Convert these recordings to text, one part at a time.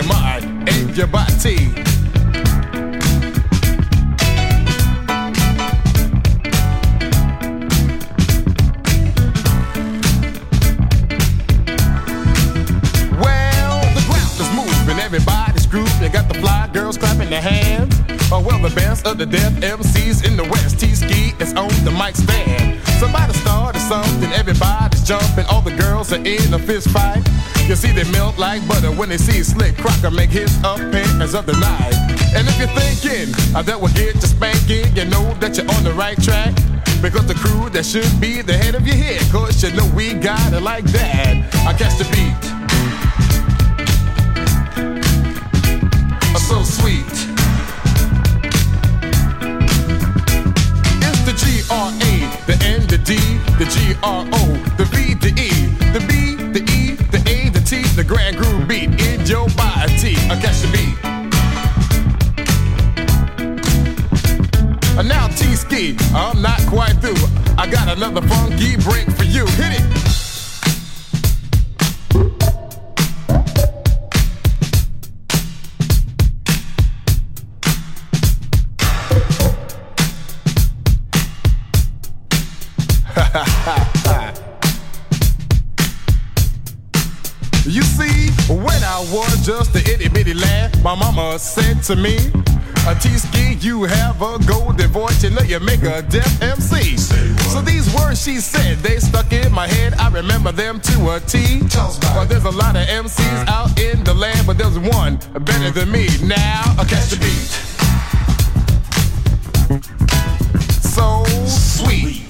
Your mind and your body. Well, the ground is moving, everybody's grooving. You got the fly girls clapping their hands. Oh, well, the bands of the def MCs in the West. T-Ski is on the mic stand. Somebody started something, everybody's jumping. All the girls are in a fist fight. You see, they melt like butter when they see Slick Crocker make his appearance of the night. And if you're thinking uh, that will get you spanking, you know that you're on the right track. Because the crew that should be the head of your head, cause you know we got it like that. I catch the beat. so sweet. It's the G R A, the N, the D, the G R O, the V, the E, the B, the E, A, the grand groove beat in your body. I catch the beat. And now T ski, I'm not quite through. I got another funky break for you. Hit it. My mama said to me, a T-ski, you have a golden voice, you know you make a def MC. So these words she said, they stuck in my head, I remember them to a T. Well, there's a lot of MCs out in the land, but there's one better than me. Now, I catch the beat. So sweet.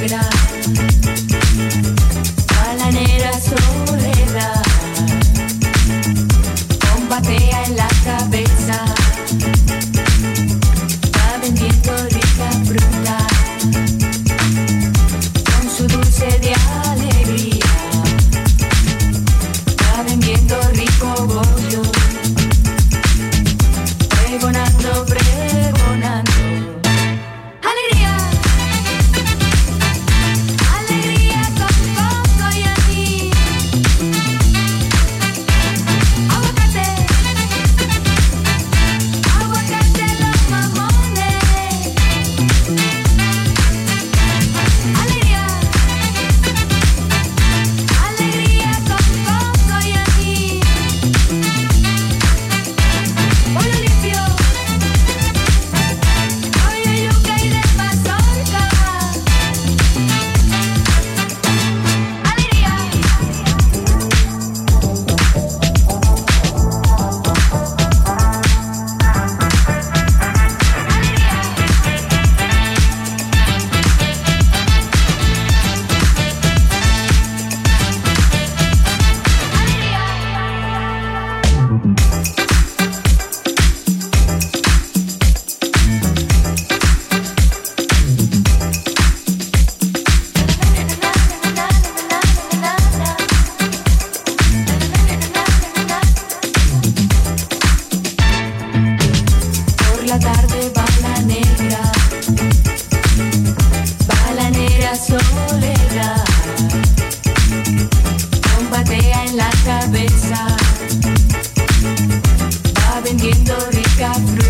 Gracias. vendiendo ricas frutas.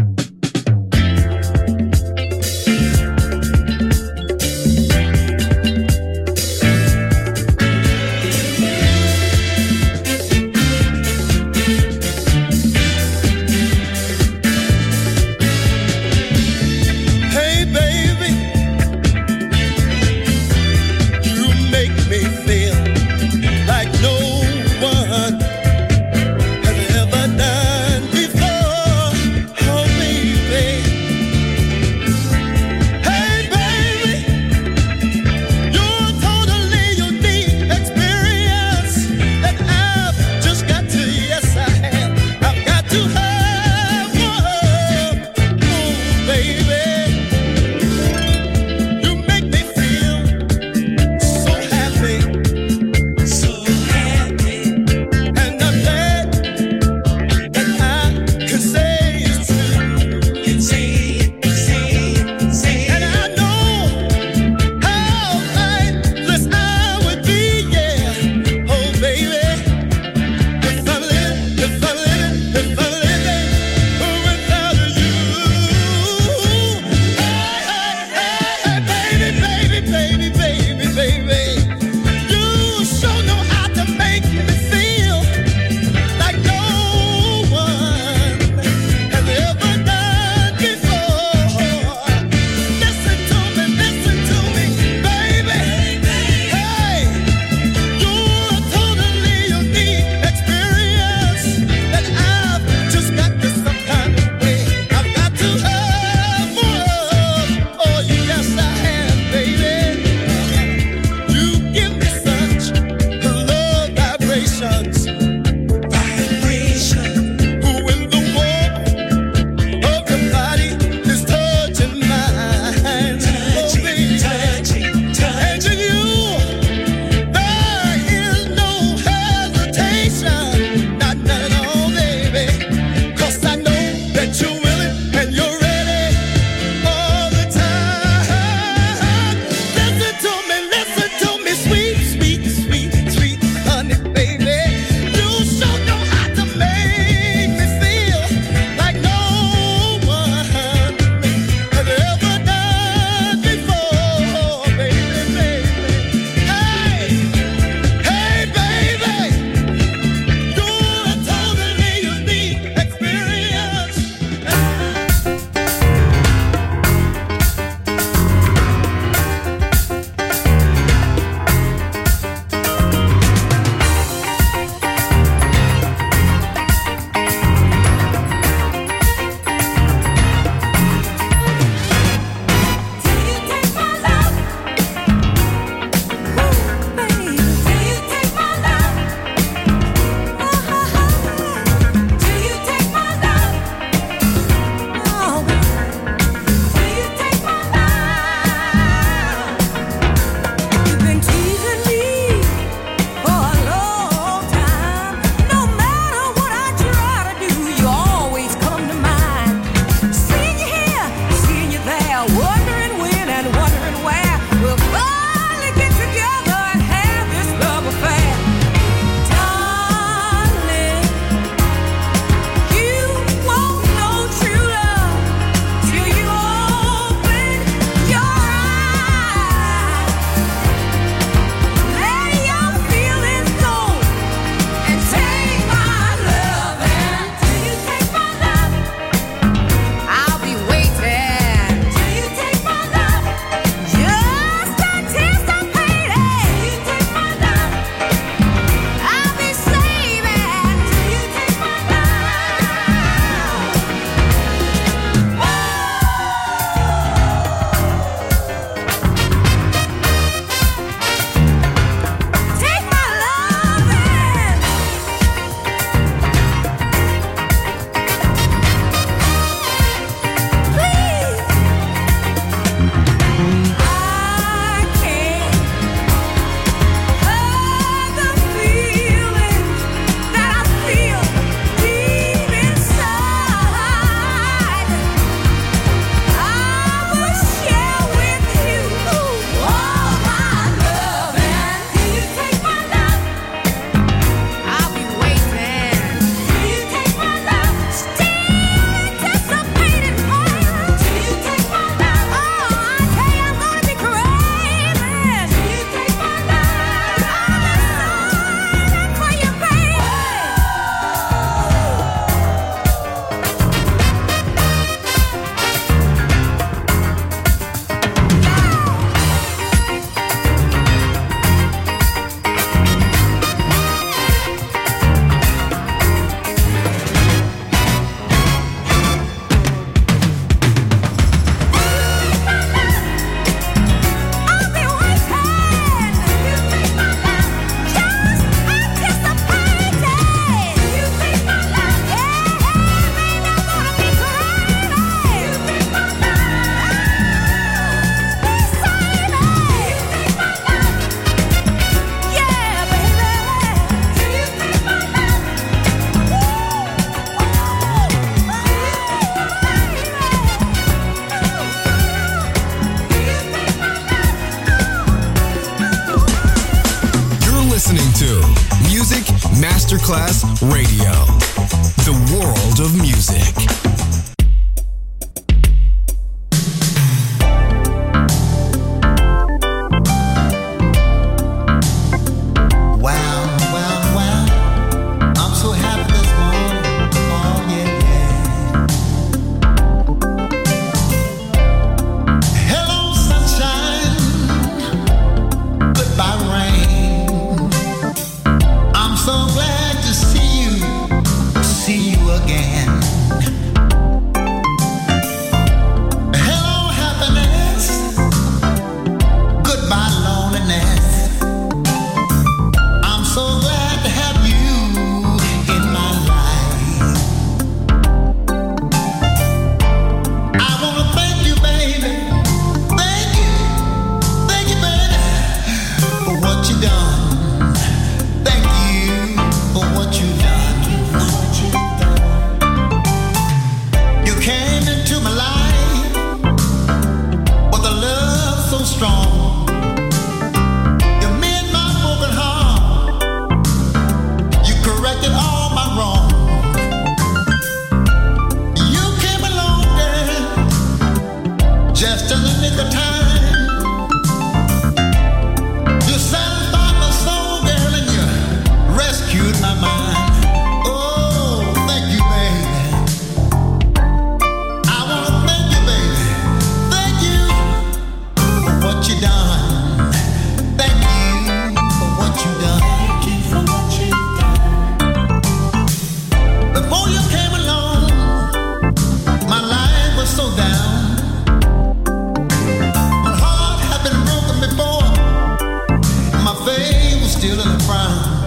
Still in a frown.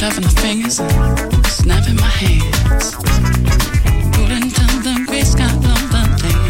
Tapping my fingers, snapping my hands. Pulling down the grace, got the day.